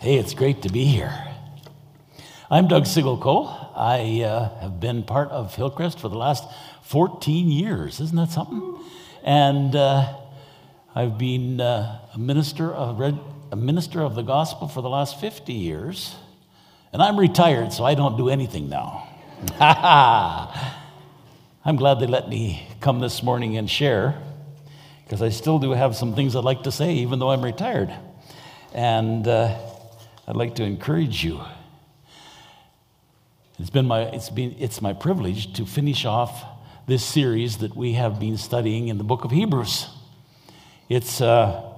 Hey, it's great to be here. I'm Doug Siggelko. I uh, have been part of Hillcrest for the last 14 years. Isn't that something? And uh, I've been uh, a minister of a minister of the gospel for the last 50 years. And I'm retired, so I don't do anything now. I'm glad they let me come this morning and share because I still do have some things I'd like to say, even though I'm retired. And uh, I'd like to encourage you. It's been my, it's been, it's my privilege to finish off this series that we have been studying in the book of Hebrews. It's uh,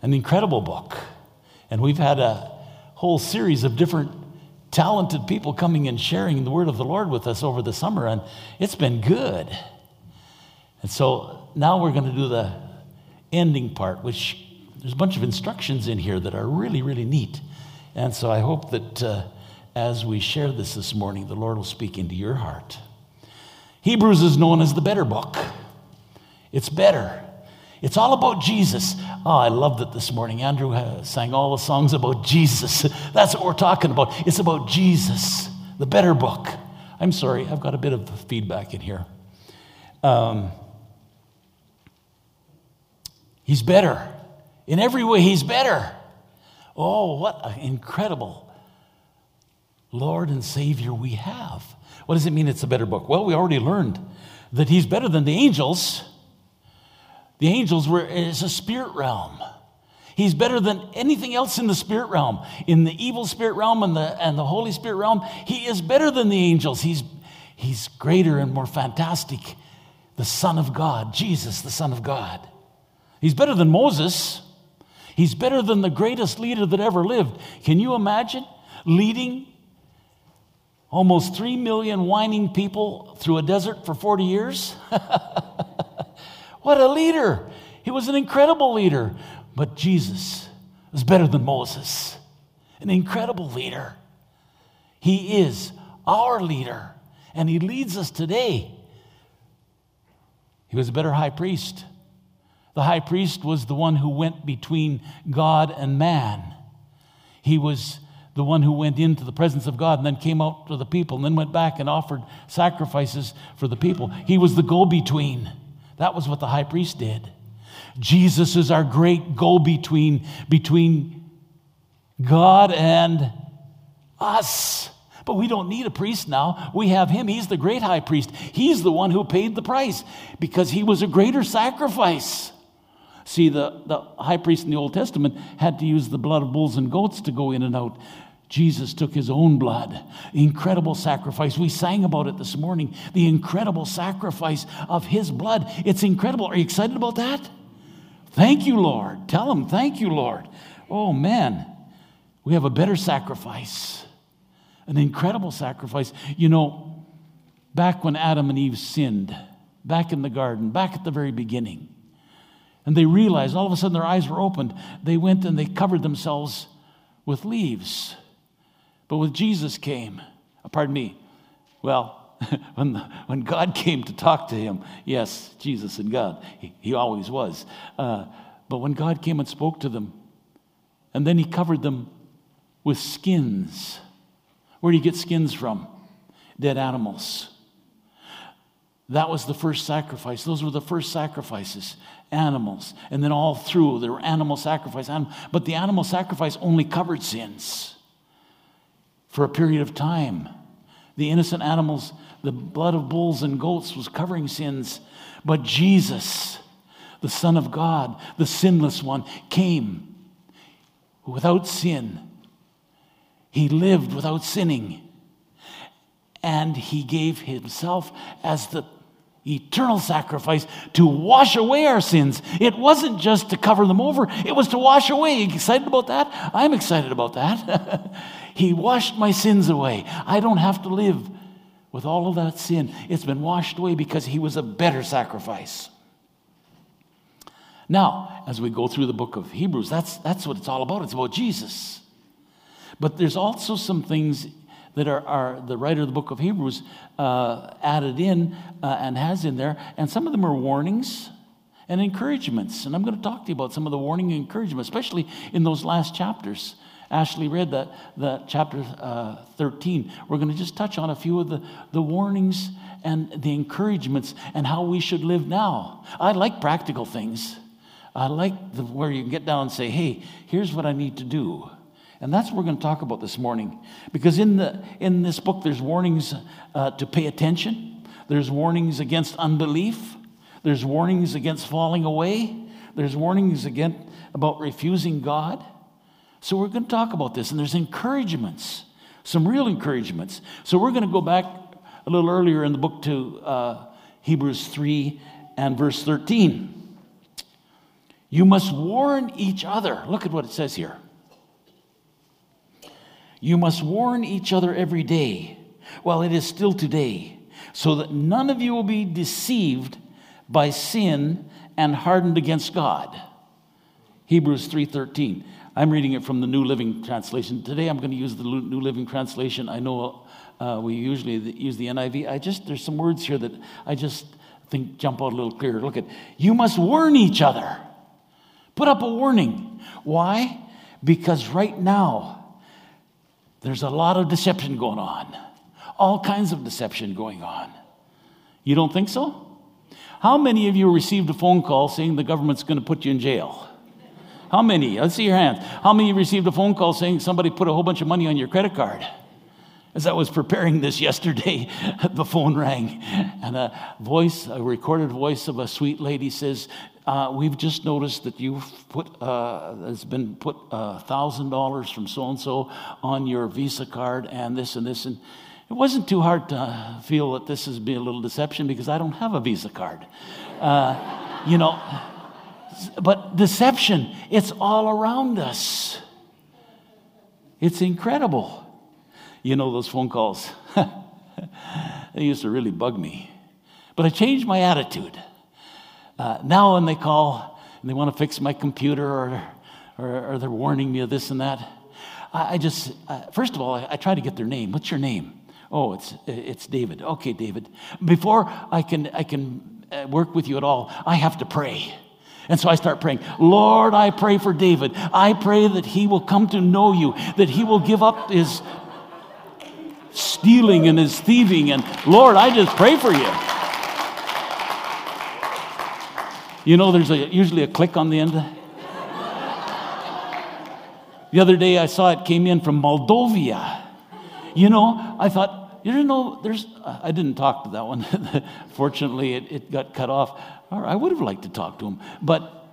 an incredible book. And we've had a whole series of different talented people coming and sharing the word of the Lord with us over the summer, and it's been good. And so now we're going to do the ending part, which there's a bunch of instructions in here that are really, really neat. And so I hope that uh, as we share this this morning, the Lord will speak into your heart. Hebrews is known as the better book. It's better. It's all about Jesus. Oh, I loved it this morning. Andrew uh, sang all the songs about Jesus. That's what we're talking about. It's about Jesus, the better book. I'm sorry, I've got a bit of feedback in here. Um, he's better. In every way, he's better. Oh, what an incredible Lord and Savior we have. What does it mean it's a better book? Well, we already learned that He's better than the angels. The angels were is a spirit realm. He's better than anything else in the spirit realm. In the evil spirit realm and the, and the Holy Spirit realm, He is better than the angels. He's, he's greater and more fantastic. The Son of God, Jesus, the Son of God. He's better than Moses. He's better than the greatest leader that ever lived. Can you imagine leading almost 3 million whining people through a desert for 40 years? what a leader! He was an incredible leader. But Jesus was better than Moses, an incredible leader. He is our leader, and He leads us today. He was a better high priest. The high priest was the one who went between God and man. He was the one who went into the presence of God and then came out to the people and then went back and offered sacrifices for the people. He was the go between. That was what the high priest did. Jesus is our great go between between God and us. But we don't need a priest now. We have him. He's the great high priest. He's the one who paid the price because he was a greater sacrifice. See, the, the high priest in the Old Testament had to use the blood of bulls and goats to go in and out. Jesus took his own blood. Incredible sacrifice. We sang about it this morning. The incredible sacrifice of his blood. It's incredible. Are you excited about that? Thank you, Lord. Tell him, thank you, Lord. Oh, man. We have a better sacrifice, an incredible sacrifice. You know, back when Adam and Eve sinned, back in the garden, back at the very beginning, and they realized, all of a sudden their eyes were opened. They went and they covered themselves with leaves. But when Jesus came, uh, pardon me, well, when, the, when God came to talk to him, yes, Jesus and God, he, he always was. Uh, but when God came and spoke to them, and then he covered them with skins. Where do you get skins from? Dead animals. That was the first sacrifice. Those were the first sacrifices animals. And then all through, there were animal sacrifice. But the animal sacrifice only covered sins for a period of time. The innocent animals, the blood of bulls and goats was covering sins. But Jesus, the Son of God, the sinless one, came without sin. He lived without sinning. And he gave himself as the eternal sacrifice to wash away our sins. It wasn't just to cover them over, it was to wash away. excited about that? I'm excited about that. he washed my sins away. I don't have to live with all of that sin. It's been washed away because he was a better sacrifice. Now, as we go through the book of Hebrews, that's, that's what it's all about. It's about Jesus. But there's also some things that are, the writer of the book of Hebrews uh, added in uh, and has in there. And some of them are warnings and encouragements. And I'm going to talk to you about some of the warning and encouragement, especially in those last chapters Ashley read that, that chapter uh, 13. We're going to just touch on a few of the, the warnings and the encouragements and how we should live now. I like practical things. I like the, where you can get down and say, hey, here's what I need to do. And that's what we're going to talk about this morning. Because in, the, in this book, there's warnings uh, to pay attention, there's warnings against unbelief, there's warnings against falling away, there's warnings again about refusing God. So we're going to talk about this, and there's encouragements, some real encouragements. So we're going to go back a little earlier in the book to uh, Hebrews 3 and verse 13. You must warn each other. Look at what it says here. You must warn each other every day while it is still today, so that none of you will be deceived by sin and hardened against God. Hebrews 3:13. I'm reading it from the New Living Translation. Today I'm going to use the New Living Translation. I know uh, we usually use the NIV. I just there's some words here that I just think jump out a little clearer. Look at you must warn each other. Put up a warning. Why? Because right now there's a lot of deception going on. All kinds of deception going on. You don't think so? How many of you received a phone call saying the government's going to put you in jail? How many? Let's see your hands. How many received a phone call saying somebody put a whole bunch of money on your credit card? As I was preparing this yesterday, the phone rang, and a voice, a recorded voice of a sweet lady says, uh, "We've just noticed that you've put uh, has been put uh, thousand dollars from so and so on your Visa card, and this and this and." It wasn't too hard to feel that this is a little deception because I don't have a Visa card. Uh, you know, but deception, it's all around us. It's incredible. You know, those phone calls, they used to really bug me. But I changed my attitude. Uh, now, when they call and they want to fix my computer or, or, or they're warning me of this and that, I, I just, uh, first of all, I, I try to get their name. What's your name? Oh, it's, it's David. Okay, David. Before I can, I can uh, work with you at all, I have to pray. And so I start praying, Lord, I pray for David. I pray that he will come to know you, that he will give up his stealing and his thieving. And Lord, I just pray for you. You know, there's a, usually a click on the end. The other day I saw it came in from Moldova. You know, I thought, you know, there's, I didn't talk to that one. Fortunately, it, it got cut off. I would have liked to talk to him, but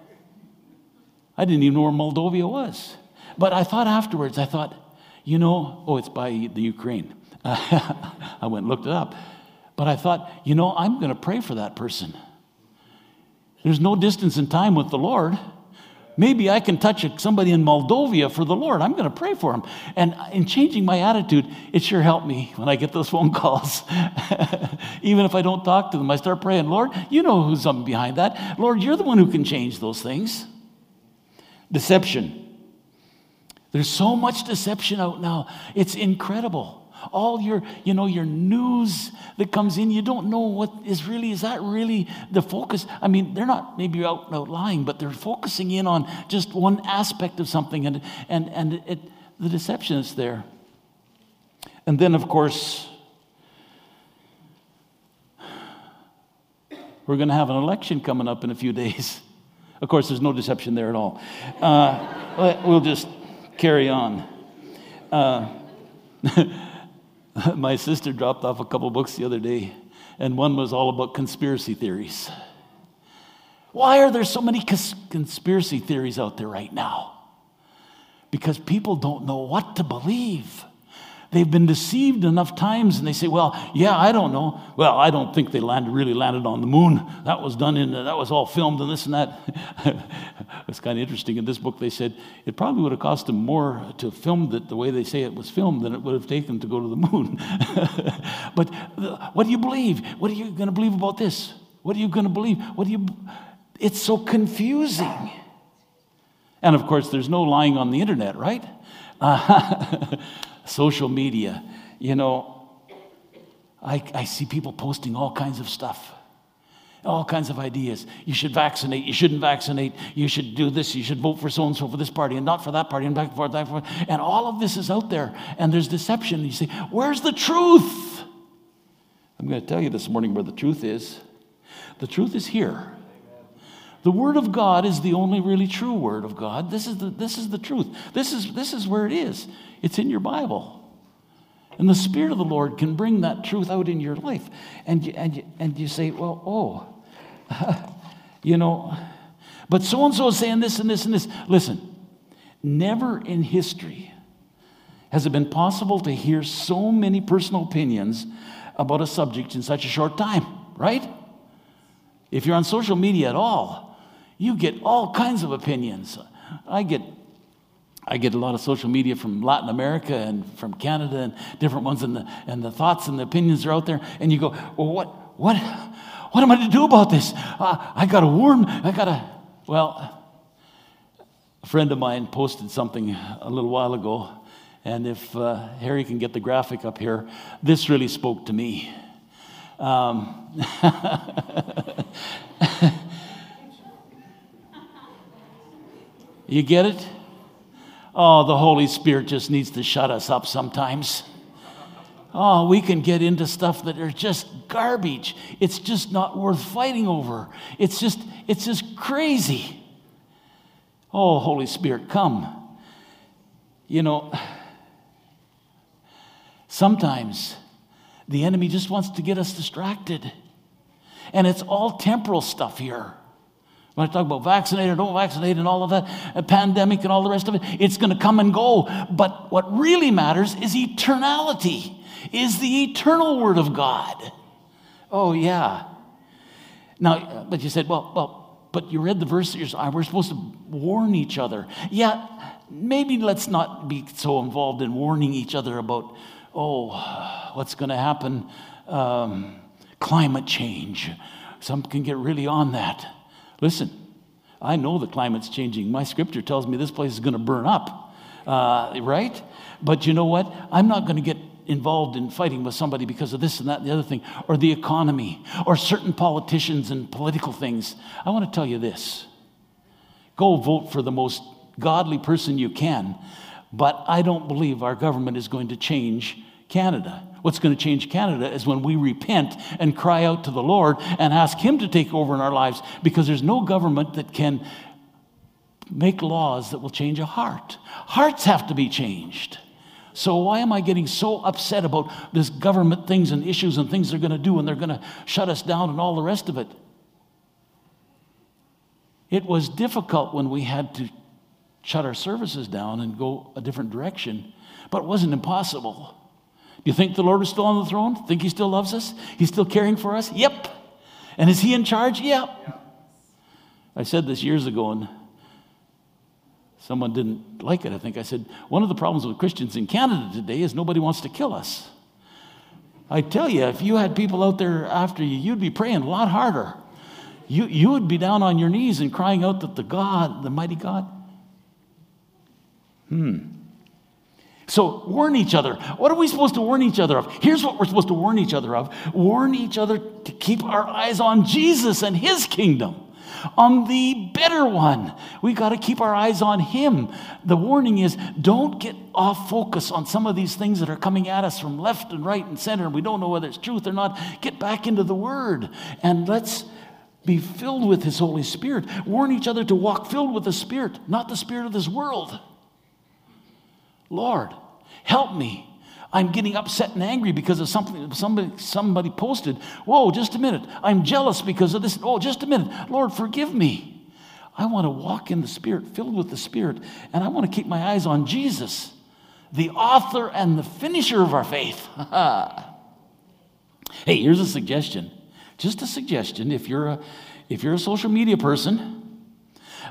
I didn't even know where Moldova was. But I thought afterwards, I thought, you know, oh, it's by the Ukraine. I went and looked it up. But I thought, you know, I'm going to pray for that person. There's no distance in time with the Lord. Maybe I can touch somebody in Moldova for the Lord. I'm going to pray for him. And in changing my attitude, it sure helped me when I get those phone calls. Even if I don't talk to them, I start praying, Lord, you know who's behind that. Lord, you're the one who can change those things. Deception. There's so much deception out now. It's incredible all your you know your news that comes in you don't know what is really is that really the focus? I mean they're not maybe out, out lying but they're focusing in on just one aspect of something and and and it, the deception is there. And then of course we're going to have an election coming up in a few days. Of course there's no deception there at all. Uh, we'll just carry on. Uh, My sister dropped off a couple books the other day, and one was all about conspiracy theories. Why are there so many cons- conspiracy theories out there right now? Because people don't know what to believe. They've been deceived enough times and they say, well, yeah, I don't know. Well, I don't think they landed, really landed on the moon. That was done in, that was all filmed and this and that. it's kind of interesting. In this book, they said it probably would have cost them more to film it the way they say it was filmed than it would have taken to go to the moon. but what do you believe? What are you going to believe about this? What are you going to believe? What do you, it's so confusing. And of course, there's no lying on the internet, right? Uh, social media. You know, I, I see people posting all kinds of stuff. all kinds of ideas. You should vaccinate, you shouldn't vaccinate, you should do this, you should vote for so and so for this party and not for that party and back and forth, back and forth. And all of this is out there, and there's deception. You say, Where's the truth? I'm going to tell you this morning where the truth is. The truth is here. The Word of God is the only really true Word of God. This is the, this is the truth. This is, this is where it is. It's in your Bible. And the Spirit of the Lord can bring that truth out in your life. And you, and you, and you say, well, oh, you know, but so and so is saying this and this and this. Listen, never in history has it been possible to hear so many personal opinions about a subject in such a short time, right? If you're on social media at all, you get all kinds of opinions. I get I get a lot of social media from Latin America and from Canada and different ones, and the, and the thoughts and the opinions are out there. And you go, well, what, what, what am I to do about this? Uh, I got to warn, I got to. Well, a friend of mine posted something a little while ago, and if uh, Harry can get the graphic up here, this really spoke to me. Um, you get it? Oh, the Holy Spirit just needs to shut us up sometimes. Oh, we can get into stuff that are just garbage. It's just not worth fighting over. It's just, it's just crazy. Oh, Holy Spirit, come. You know, sometimes the enemy just wants to get us distracted. And it's all temporal stuff here. When I talk about vaccinated, don't vaccinate, and all of that, a uh, pandemic and all the rest of it, it's going to come and go. But what really matters is eternality, is the eternal Word of God. Oh, yeah. Now, uh, but you said, well, well, but you read the verse, uh, we're supposed to warn each other. Yeah, maybe let's not be so involved in warning each other about, oh, what's going to happen, um, climate change. Some can get really on that. Listen, I know the climate's changing. My scripture tells me this place is going to burn up, uh, right? But you know what? I'm not going to get involved in fighting with somebody because of this and that and the other thing, or the economy, or certain politicians and political things. I want to tell you this go vote for the most godly person you can, but I don't believe our government is going to change Canada. What's going to change Canada is when we repent and cry out to the Lord and ask Him to take over in our lives because there's no government that can make laws that will change a heart. Hearts have to be changed. So, why am I getting so upset about this government things and issues and things they're going to do and they're going to shut us down and all the rest of it? It was difficult when we had to shut our services down and go a different direction, but it wasn't impossible. You think the Lord is still on the throne? Think He still loves us? He's still caring for us? Yep. And is He in charge? Yep. I said this years ago, and someone didn't like it. I think I said, one of the problems with Christians in Canada today is nobody wants to kill us. I tell you, if you had people out there after you, you'd be praying a lot harder. You, you would be down on your knees and crying out that the God, the mighty God, hmm, so warn each other. What are we supposed to warn each other of? Here's what we're supposed to warn each other of warn each other to keep our eyes on Jesus and his kingdom, on the better one. We got to keep our eyes on him. The warning is don't get off focus on some of these things that are coming at us from left and right and center, and we don't know whether it's truth or not. Get back into the word and let's be filled with his Holy Spirit. Warn each other to walk filled with the Spirit, not the Spirit of this world. Lord, help me. I'm getting upset and angry because of something somebody, somebody posted. Whoa, just a minute. I'm jealous because of this. Oh, just a minute. Lord, forgive me. I want to walk in the Spirit, filled with the Spirit, and I want to keep my eyes on Jesus, the author and the finisher of our faith. hey, here's a suggestion. Just a suggestion. If you're a, if you're a social media person,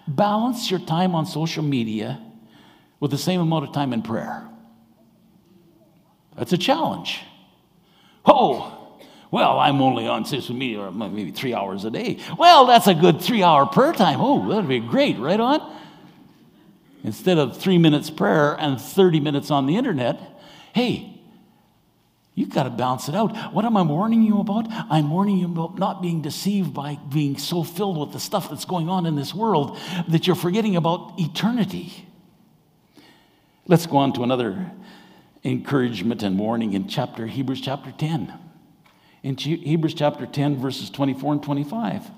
balance your time on social media with the same amount of time in prayer. That's a challenge. Oh, well, I'm only on social media maybe three hours a day. Well, that's a good three hour prayer time. Oh, that'd be great, right on? Instead of three minutes prayer and 30 minutes on the internet, hey, You've got to balance it out. What am I warning you about? I'm warning you about not being deceived by being so filled with the stuff that's going on in this world that you're forgetting about eternity. Let's go on to another encouragement and warning in chapter Hebrews chapter 10. In Hebrews chapter 10 verses 24 and 25.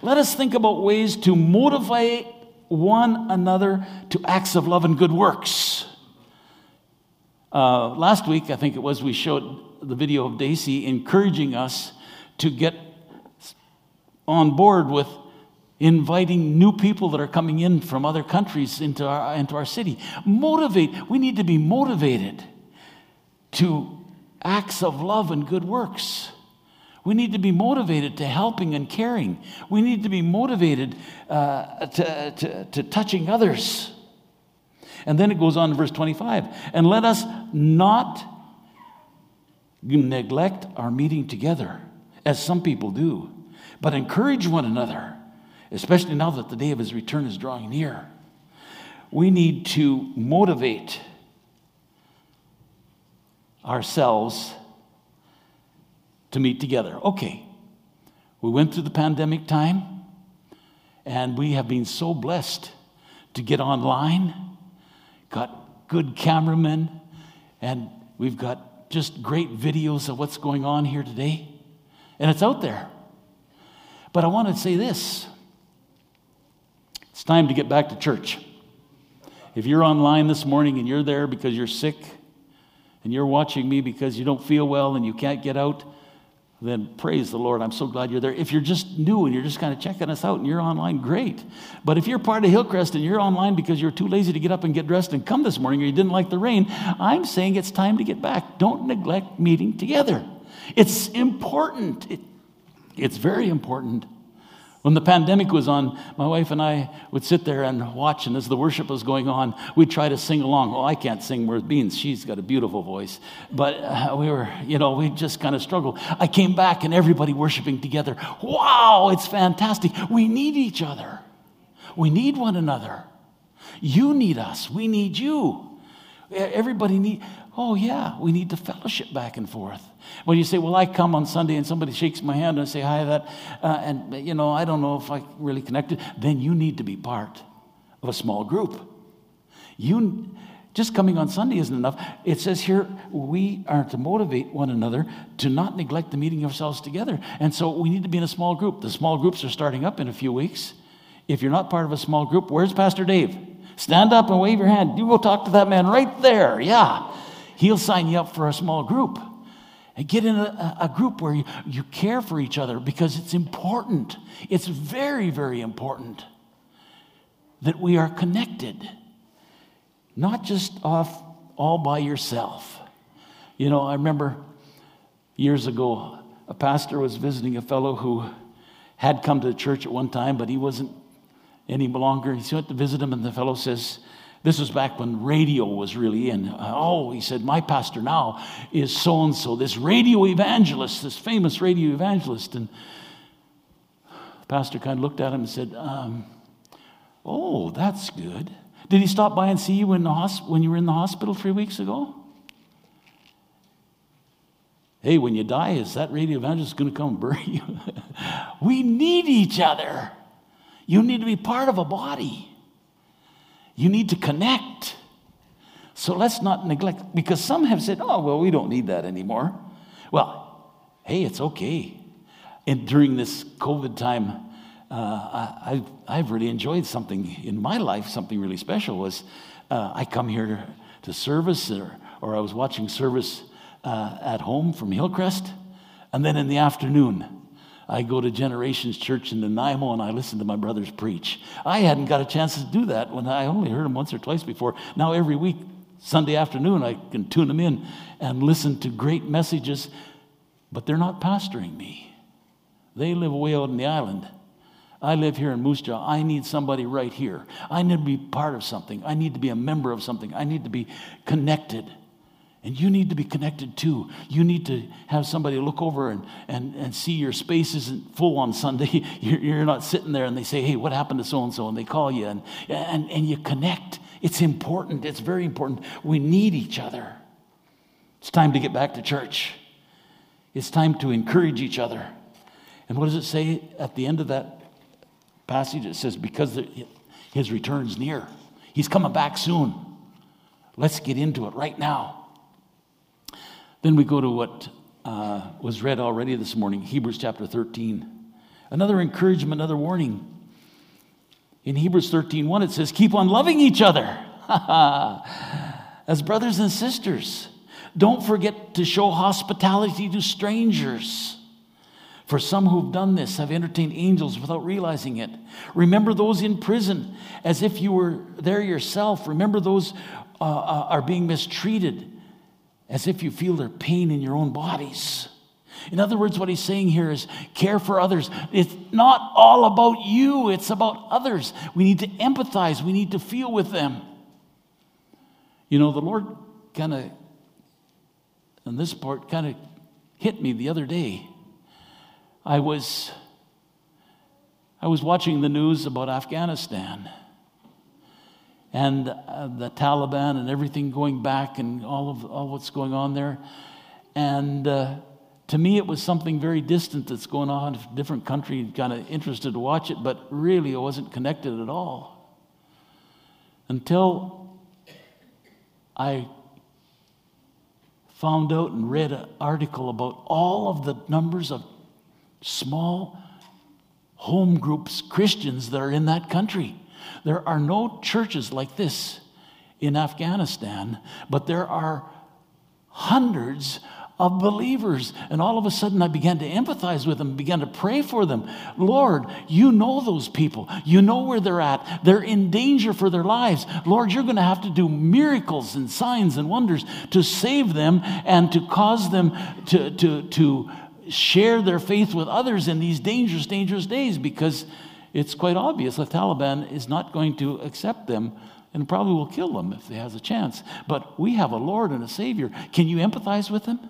Let us think about ways to motivate one another to acts of love and good works. Uh, last week, I think it was, we showed the video of Daisy encouraging us to get on board with inviting new people that are coming in from other countries into our, into our city. Motivate. We need to be motivated to acts of love and good works. We need to be motivated to helping and caring. We need to be motivated uh, to, to, to touching others. And then it goes on in verse 25 and let us not neglect our meeting together, as some people do, but encourage one another, especially now that the day of his return is drawing near. We need to motivate ourselves to meet together. Okay, we went through the pandemic time, and we have been so blessed to get online, got good cameramen, and we've got just great videos of what's going on here today, and it's out there. But I want to say this it's time to get back to church. If you're online this morning and you're there because you're sick, and you're watching me because you don't feel well and you can't get out, then praise the Lord. I'm so glad you're there. If you're just new and you're just kind of checking us out and you're online, great. But if you're part of Hillcrest and you're online because you're too lazy to get up and get dressed and come this morning or you didn't like the rain, I'm saying it's time to get back. Don't neglect meeting together. It's important. It, it's very important. When the pandemic was on, my wife and I would sit there and watch, and as the worship was going on, we'd try to sing along. Well, I can't sing worth beans. She's got a beautiful voice. But uh, we were, you know, we just kind of struggled. I came back and everybody worshiping together. Wow, it's fantastic. We need each other, we need one another. You need us, we need you. Everybody need, oh yeah, we need to fellowship back and forth. When you say, well, I come on Sunday and somebody shakes my hand and I say hi, that, uh, and you know, I don't know if I really connected, then you need to be part of a small group. You just coming on Sunday isn't enough. It says here we are to motivate one another to not neglect the meeting ourselves together. And so we need to be in a small group. The small groups are starting up in a few weeks. If you're not part of a small group, where's Pastor Dave? Stand up and wave your hand. You go talk to that man right there. Yeah. He'll sign you up for a small group. And get in a, a group where you, you care for each other because it's important. It's very, very important that we are connected, not just off all by yourself. You know, I remember years ago, a pastor was visiting a fellow who had come to the church at one time, but he wasn't any longer. He went to visit him, and the fellow says, this was back when radio was really in. Oh, he said, My pastor now is so and so, this radio evangelist, this famous radio evangelist. And the pastor kind of looked at him and said, um, Oh, that's good. Did he stop by and see you in the hosp- when you were in the hospital three weeks ago? Hey, when you die, is that radio evangelist going to come bury you? we need each other. You need to be part of a body. You need to connect. So let's not neglect, because some have said, oh, well, we don't need that anymore. Well, hey, it's okay. And during this COVID time, uh, I, I've really enjoyed something in my life, something really special was uh, I come here to service, or, or I was watching service uh, at home from Hillcrest, and then in the afternoon, I go to Generations Church in Nanaimo and I listen to my brothers preach. I hadn't got a chance to do that when I only heard them once or twice before. Now, every week, Sunday afternoon, I can tune them in and listen to great messages, but they're not pastoring me. They live way out in the island. I live here in Moose Jaw. I need somebody right here. I need to be part of something. I need to be a member of something. I need to be connected. And you need to be connected too. You need to have somebody look over and, and, and see your space isn't full on Sunday. You're, you're not sitting there and they say, hey, what happened to so and so? And they call you and, and, and you connect. It's important. It's very important. We need each other. It's time to get back to church. It's time to encourage each other. And what does it say at the end of that passage? It says, because his return's near. He's coming back soon. Let's get into it right now. Then we go to what uh, was read already this morning Hebrews chapter 13. Another encouragement, another warning. In Hebrews 13 1, it says, Keep on loving each other as brothers and sisters. Don't forget to show hospitality to strangers. For some who've done this have entertained angels without realizing it. Remember those in prison as if you were there yourself. Remember those uh, uh, are being mistreated as if you feel their pain in your own bodies. In other words, what he's saying here is care for others. It's not all about you, it's about others. We need to empathize, we need to feel with them. You know, the Lord kind of, and this part kind of hit me the other day. I was, I was watching the news about Afghanistan and uh, the Taliban and everything going back and all of all what's going on there. And uh, to me, it was something very distant that's going on a different country, kind of interested to watch it, but really I wasn't connected at all. Until I found out and read an article about all of the numbers of small home groups, Christians that are in that country. There are no churches like this in Afghanistan, but there are hundreds of believers. And all of a sudden, I began to empathize with them, began to pray for them. Lord, you know those people. You know where they're at. They're in danger for their lives. Lord, you're going to have to do miracles and signs and wonders to save them and to cause them to, to, to share their faith with others in these dangerous, dangerous days because it's quite obvious the Taliban is not going to accept them and probably will kill them if they has a chance. But we have a Lord and a Savior. Can you empathize with them?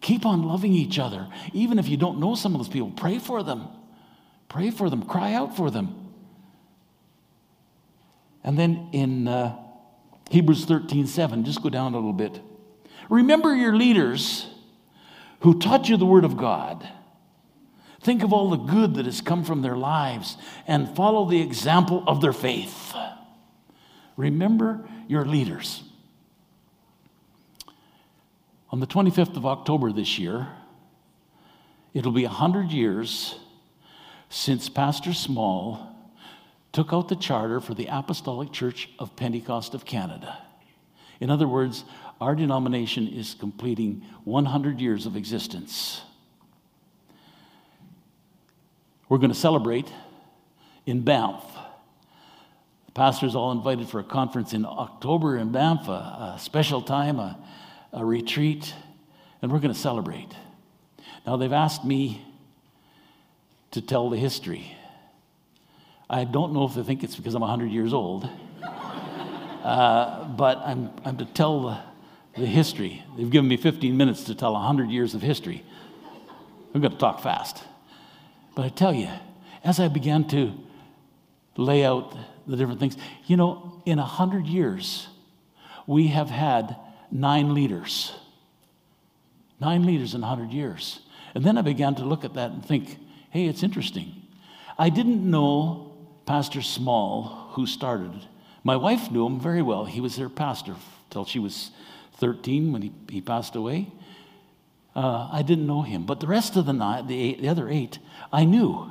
Keep on loving each other. Even if you don't know some of those people, pray for them. Pray for them. Cry out for them. And then in uh, Hebrews 13 7, just go down a little bit. Remember your leaders who taught you the Word of God. Think of all the good that has come from their lives and follow the example of their faith. Remember your leaders. On the 25th of October this year, it'll be 100 years since Pastor Small took out the charter for the Apostolic Church of Pentecost of Canada. In other words, our denomination is completing 100 years of existence. We're going to celebrate in Banff. The pastors all invited for a conference in October in Banff, a, a special time, a, a retreat, and we're going to celebrate. Now, they've asked me to tell the history. I don't know if they think it's because I'm 100 years old, uh, but I'm, I'm to tell the, the history. They've given me 15 minutes to tell 100 years of history. I'm going to talk fast. But I tell you, as I began to lay out the different things, you know, in a hundred years, we have had nine leaders. Nine leaders in a hundred years. And then I began to look at that and think, hey, it's interesting. I didn't know Pastor Small, who started. My wife knew him very well. He was their pastor till she was 13 when he, he passed away. Uh, I didn't know him. But the rest of the nine, the, eight, the other eight, I knew.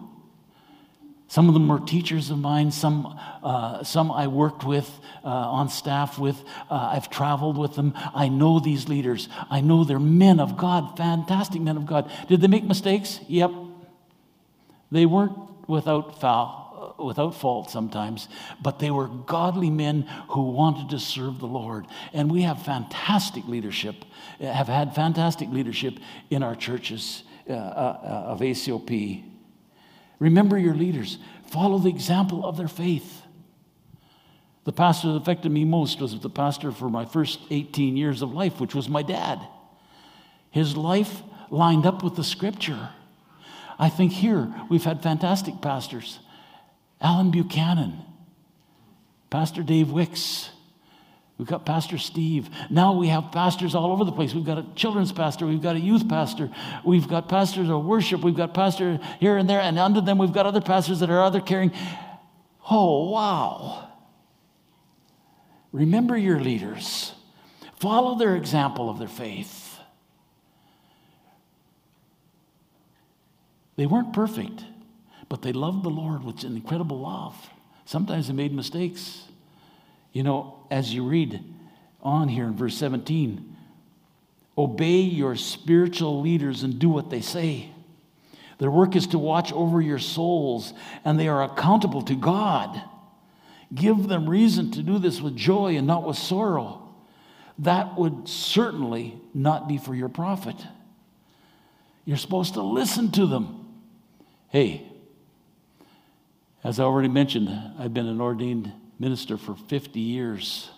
Some of them were teachers of mine, some, uh, some I worked with uh, on staff with. Uh, I've traveled with them. I know these leaders. I know they're men of God, fantastic men of God. Did they make mistakes? Yep. They weren't without foul, without fault sometimes, but they were godly men who wanted to serve the Lord. And we have fantastic leadership, have had fantastic leadership in our churches uh, uh, of ACOP. Remember your leaders, follow the example of their faith. The pastor that affected me most was the pastor for my first 18 years of life, which was my dad. His life lined up with the scripture. I think here we've had fantastic pastors. Alan Buchanan, Pastor Dave Wicks, We've got Pastor Steve. Now we have pastors all over the place. We've got a children's pastor. We've got a youth pastor. We've got pastors of worship. We've got pastor here and there. And under them, we've got other pastors that are other caring. Oh, wow. Remember your leaders. Follow their example of their faith. They weren't perfect, but they loved the Lord with an incredible love. Sometimes they made mistakes. You know, as you read on here in verse 17, obey your spiritual leaders and do what they say. Their work is to watch over your souls, and they are accountable to God. Give them reason to do this with joy and not with sorrow. That would certainly not be for your profit. You're supposed to listen to them. Hey, as I already mentioned, I've been an ordained minister for 50 years.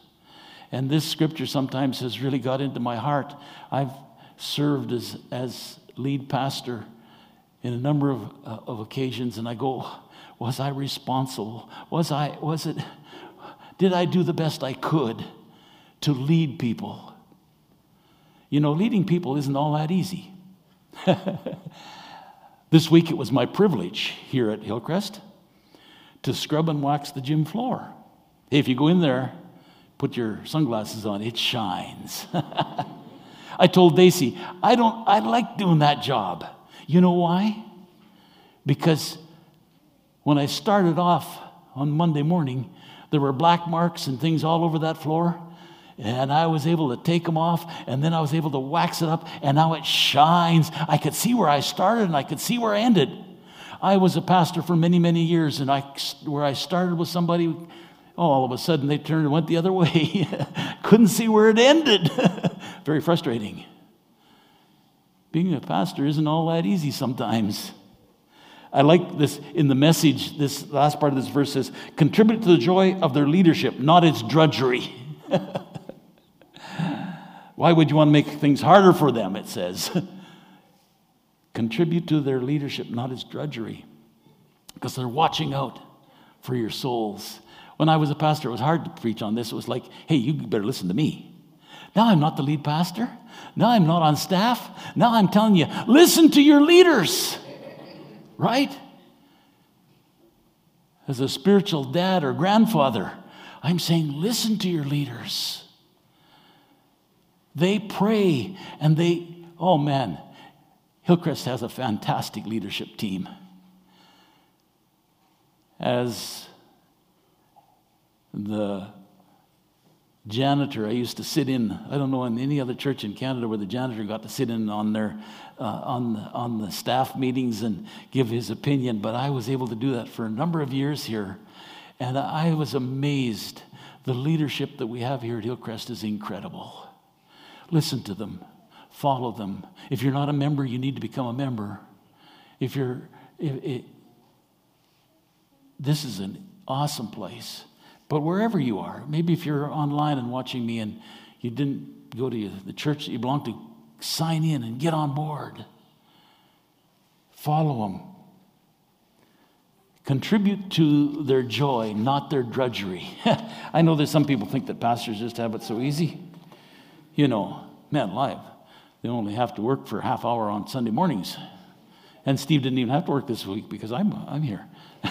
And this scripture sometimes has really got into my heart. I've served as, as lead pastor in a number of, uh, of occasions, and I go, was I responsible? Was I, was it, did I do the best I could to lead people? You know, leading people isn't all that easy. this week it was my privilege here at Hillcrest to scrub and wax the gym floor. If you go in there, put your sunglasses on, it shines. I told Daisy, I don't I like doing that job. You know why? Because when I started off on Monday morning, there were black marks and things all over that floor. And I was able to take them off, and then I was able to wax it up, and now it shines. I could see where I started, and I could see where I ended. I was a pastor for many, many years, and I, where I started with somebody Oh, all of a sudden they turned and went the other way. Couldn't see where it ended. Very frustrating. Being a pastor isn't all that easy sometimes. I like this in the message, this last part of this verse says, contribute to the joy of their leadership, not its drudgery. Why would you want to make things harder for them? It says. Contribute to their leadership, not as drudgery, because they're watching out for your souls. When I was a pastor, it was hard to preach on this. It was like, hey, you better listen to me. Now I'm not the lead pastor. Now I'm not on staff. Now I'm telling you, listen to your leaders. Right? As a spiritual dad or grandfather, I'm saying, listen to your leaders. They pray and they, oh man, Hillcrest has a fantastic leadership team. As the janitor I used to sit in. I don't know in any other church in Canada where the janitor got to sit in on their uh, on the, on the staff meetings and give his opinion. But I was able to do that for a number of years here, and I was amazed. The leadership that we have here at Hillcrest is incredible. Listen to them, follow them. If you're not a member, you need to become a member. If you're, it, this is an awesome place. But wherever you are, maybe if you're online and watching me and you didn't go to the church that you belong to, sign in and get on board. Follow them. Contribute to their joy, not their drudgery. I know that some people think that pastors just have it so easy. You know, man, live. They only have to work for half hour on Sunday mornings. And Steve didn't even have to work this week because I'm, I'm here.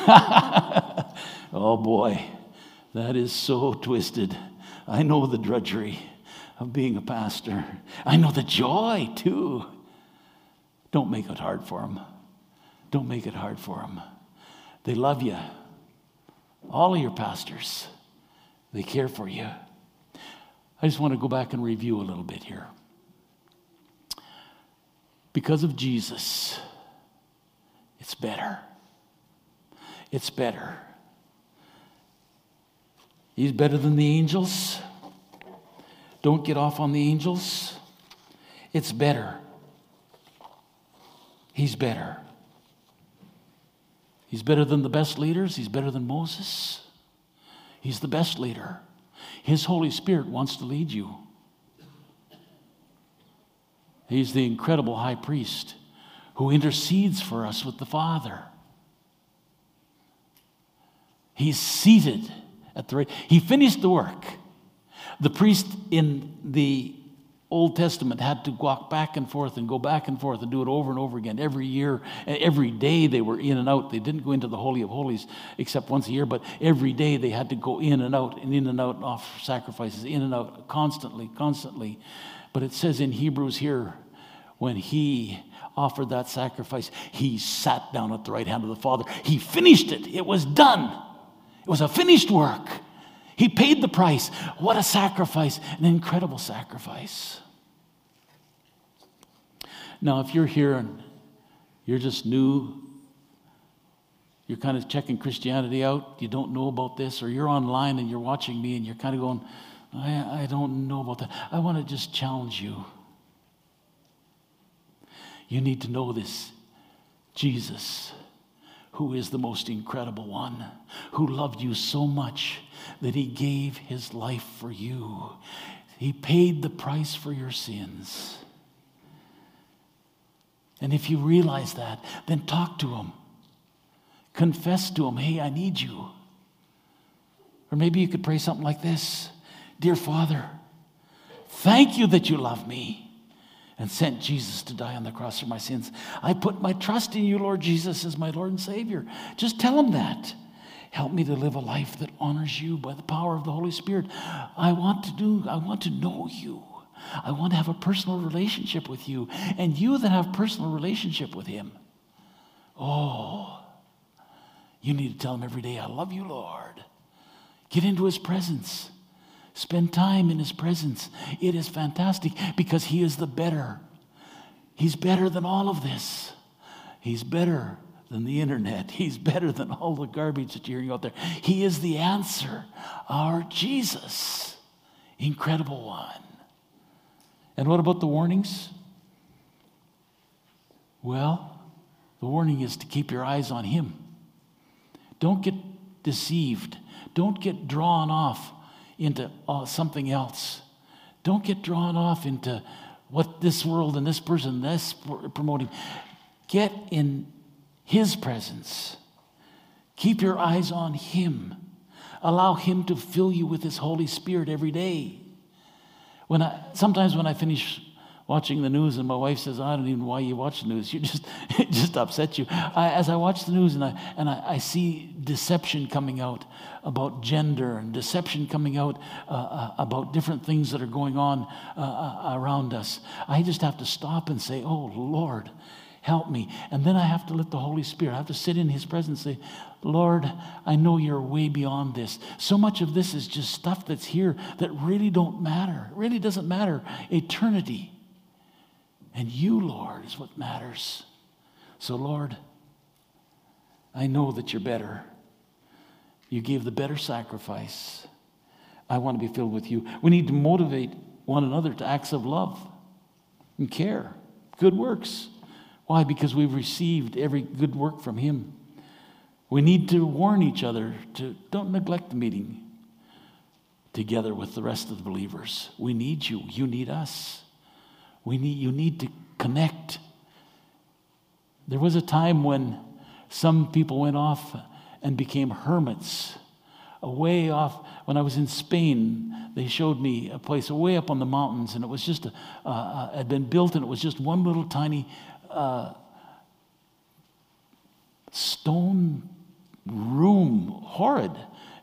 oh boy. That is so twisted. I know the drudgery of being a pastor. I know the joy too. Don't make it hard for them. Don't make it hard for them. They love you. All of your pastors, they care for you. I just want to go back and review a little bit here. Because of Jesus, it's better. It's better. He's better than the angels. Don't get off on the angels. It's better. He's better. He's better than the best leaders. He's better than Moses. He's the best leader. His Holy Spirit wants to lead you. He's the incredible high priest who intercedes for us with the Father. He's seated at the right. He finished the work. The priest in the Old Testament had to walk back and forth and go back and forth and do it over and over again. Every year, every day they were in and out. They didn't go into the Holy of Holies except once a year, but every day they had to go in and out and in and out and offer sacrifices, in and out, constantly, constantly. But it says in Hebrews here, when he offered that sacrifice, he sat down at the right hand of the Father. He finished it, it was done. It was a finished work. He paid the price. What a sacrifice, an incredible sacrifice. Now, if you're here and you're just new, you're kind of checking Christianity out, you don't know about this, or you're online and you're watching me and you're kind of going, I, I don't know about that. I want to just challenge you. You need to know this Jesus who is the most incredible one, who loved you so much that he gave his life for you. He paid the price for your sins. And if you realize that, then talk to him. Confess to him, hey, I need you. Or maybe you could pray something like this Dear Father, thank you that you love me and sent Jesus to die on the cross for my sins. I put my trust in you, Lord Jesus, as my Lord and Savior. Just tell him that. Help me to live a life that honors you by the power of the Holy Spirit. I want to do, I want to know you. I want to have a personal relationship with you. And you that have personal relationship with him, oh, you need to tell him every day, I love you, Lord. Get into his presence. Spend time in His presence. It is fantastic because He is the better. He's better than all of this. He's better than the internet. He's better than all the garbage that you're hearing out there. He is the answer, our Jesus. Incredible one. And what about the warnings? Well, the warning is to keep your eyes on Him. Don't get deceived. Don't get drawn off into uh, something else. Don't get drawn off into what this world and this person, this promoting. Get in His presence. Keep your eyes on Him. Allow Him to fill you with His Holy Spirit every day. When I, sometimes when I finish watching the news, and my wife says, I don't even know why you watch the news. You just, it just upsets you. I, as I watch the news and, I, and I, I, see deception coming out about gender and deception coming out uh, uh, about different things that are going on uh, uh around us, I just have to stop and say, Oh, Lord, help me. And then I have to let the Holy Spirit, I have to sit in His presence and say, Lord, I know you're way beyond this. So much of this is just stuff that's here that really don't matter. It really doesn't matter. Eternity and you, Lord, is what matters. So, Lord, I know that you're better. You gave the better sacrifice. I want to be filled with you. We need to motivate one another to acts of love and care, good works. Why? Because we've received every good work from Him. We need to warn each other to don't neglect the meeting together with the rest of the believers. We need you. You need us. We need, you need to connect. There was a time when some people went off and became hermits. Away off, when I was in Spain, they showed me a place way up on the mountains, and it was just, a, uh, had been built, and it was just one little tiny uh, stone room, horrid.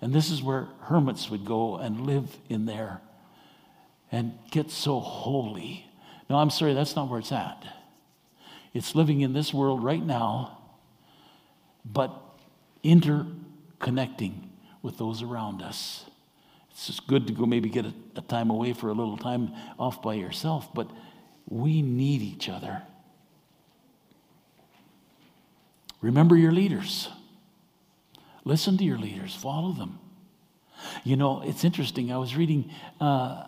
And this is where hermits would go and live in there and get so holy no, I'm sorry, that's not where it's at. It's living in this world right now, but interconnecting with those around us. It's just good to go maybe get a, a time away for a little time off by yourself, but we need each other. Remember your leaders. Listen to your leaders, follow them. You know, it's interesting. I was reading uh,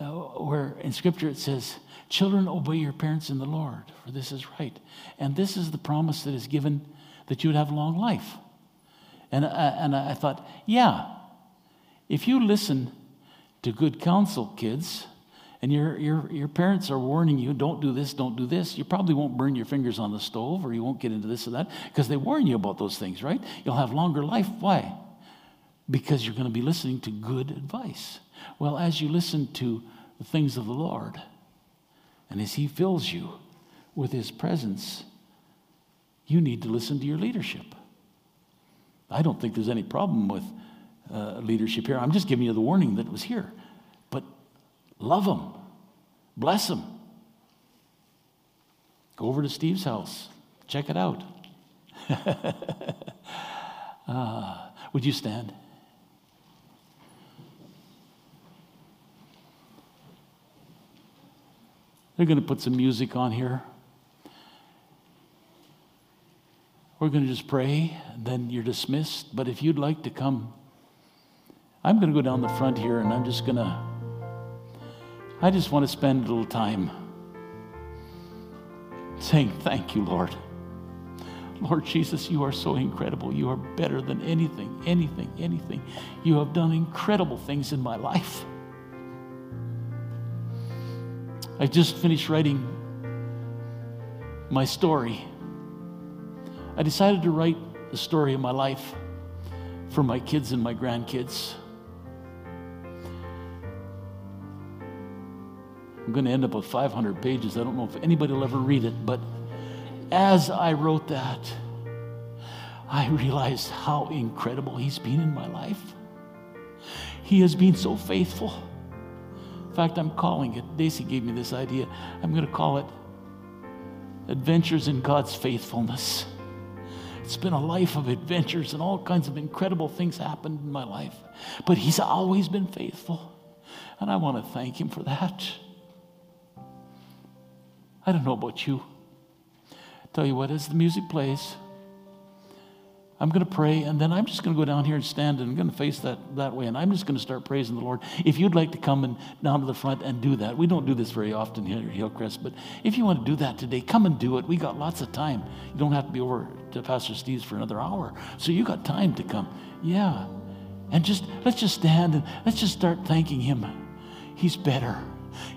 uh, where in Scripture it says, Children, obey your parents in the Lord, for this is right. And this is the promise that is given that you would have long life. And I, and I thought, yeah, if you listen to good counsel, kids, and your, your, your parents are warning you, don't do this, don't do this, you probably won't burn your fingers on the stove or you won't get into this or that because they warn you about those things, right? You'll have longer life. Why? Because you're going to be listening to good advice. Well, as you listen to the things of the Lord, and as He fills you with His presence, you need to listen to your leadership. I don't think there's any problem with uh, leadership here. I'm just giving you the warning that was here. But love them, bless them. Go over to Steve's house, check it out. uh, would you stand? They're going to put some music on here. We're going to just pray, then you're dismissed. But if you'd like to come, I'm going to go down the front here and I'm just going to, I just want to spend a little time saying, Thank you, Lord. Lord Jesus, you are so incredible. You are better than anything, anything, anything. You have done incredible things in my life. I just finished writing my story. I decided to write the story of my life for my kids and my grandkids. I'm going to end up with 500 pages. I don't know if anybody will ever read it, but as I wrote that, I realized how incredible He's been in my life. He has been so faithful. In fact, I'm calling it, Daisy gave me this idea. I'm going to call it Adventures in God's Faithfulness. It's been a life of adventures and all kinds of incredible things happened in my life. But He's always been faithful. And I want to thank Him for that. I don't know about you. Tell you what, as the music plays, I'm going to pray, and then I'm just going to go down here and stand, and I'm going to face that, that way, and I'm just going to start praising the Lord. If you'd like to come and down to the front and do that, we don't do this very often here at Hillcrest, but if you want to do that today, come and do it. We got lots of time. You don't have to be over to Pastor Steve's for another hour, so you got time to come. Yeah, and just let's just stand and let's just start thanking Him. He's better.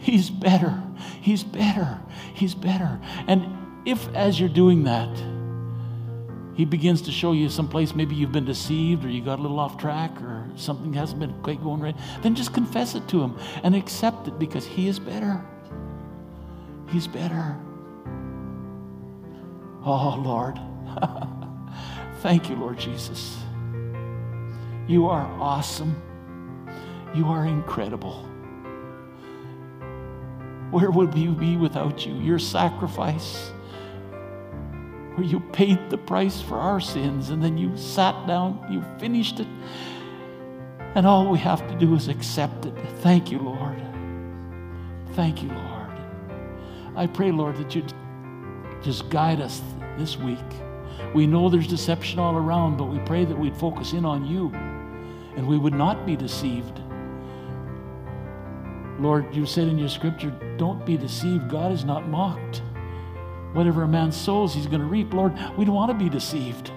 He's better. He's better. He's better. And if, as you're doing that, he begins to show you someplace maybe you've been deceived or you got a little off track or something hasn't been quite going right, then just confess it to him and accept it because he is better. He's better. Oh, Lord. Thank you, Lord Jesus. You are awesome. You are incredible. Where would we be without you? Your sacrifice where you paid the price for our sins and then you sat down, you finished it, and all we have to do is accept it. Thank you, Lord. Thank you, Lord. I pray, Lord, that you'd just guide us this week. We know there's deception all around, but we pray that we'd focus in on you and we would not be deceived. Lord, you said in your scripture, don't be deceived. God is not mocked. Whatever a man sows, he's going to reap. Lord, we don't want to be deceived.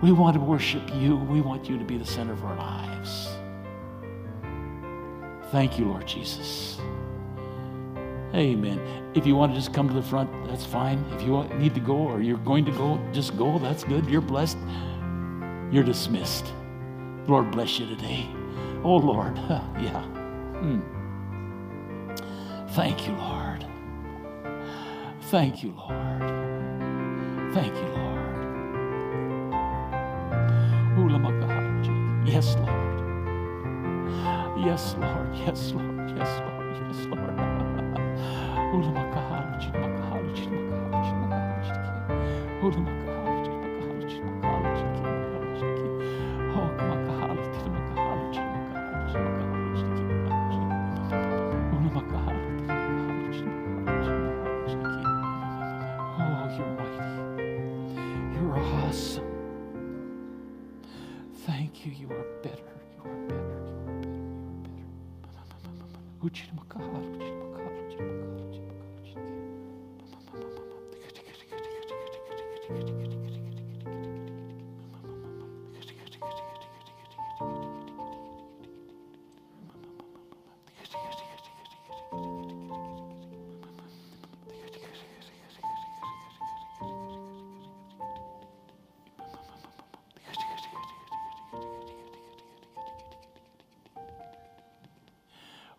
We want to worship you. We want you to be the center of our lives. Thank you, Lord Jesus. Amen. If you want to just come to the front, that's fine. If you need to go or you're going to go, just go. That's good. You're blessed. You're dismissed. Lord bless you today. Oh, Lord. yeah. Mm. Thank you, Lord. Thank you, Lord. Thank you, Lord. Yes, Lord. Yes, Lord. Yes, Lord. Yes, Lord. Yes, Lord.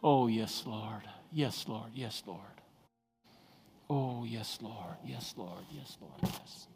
Oh, yes, Lord. Yes, Lord. Yes, Lord. Oh, yes, Lord. Yes, Lord. Yes, Lord. Yes.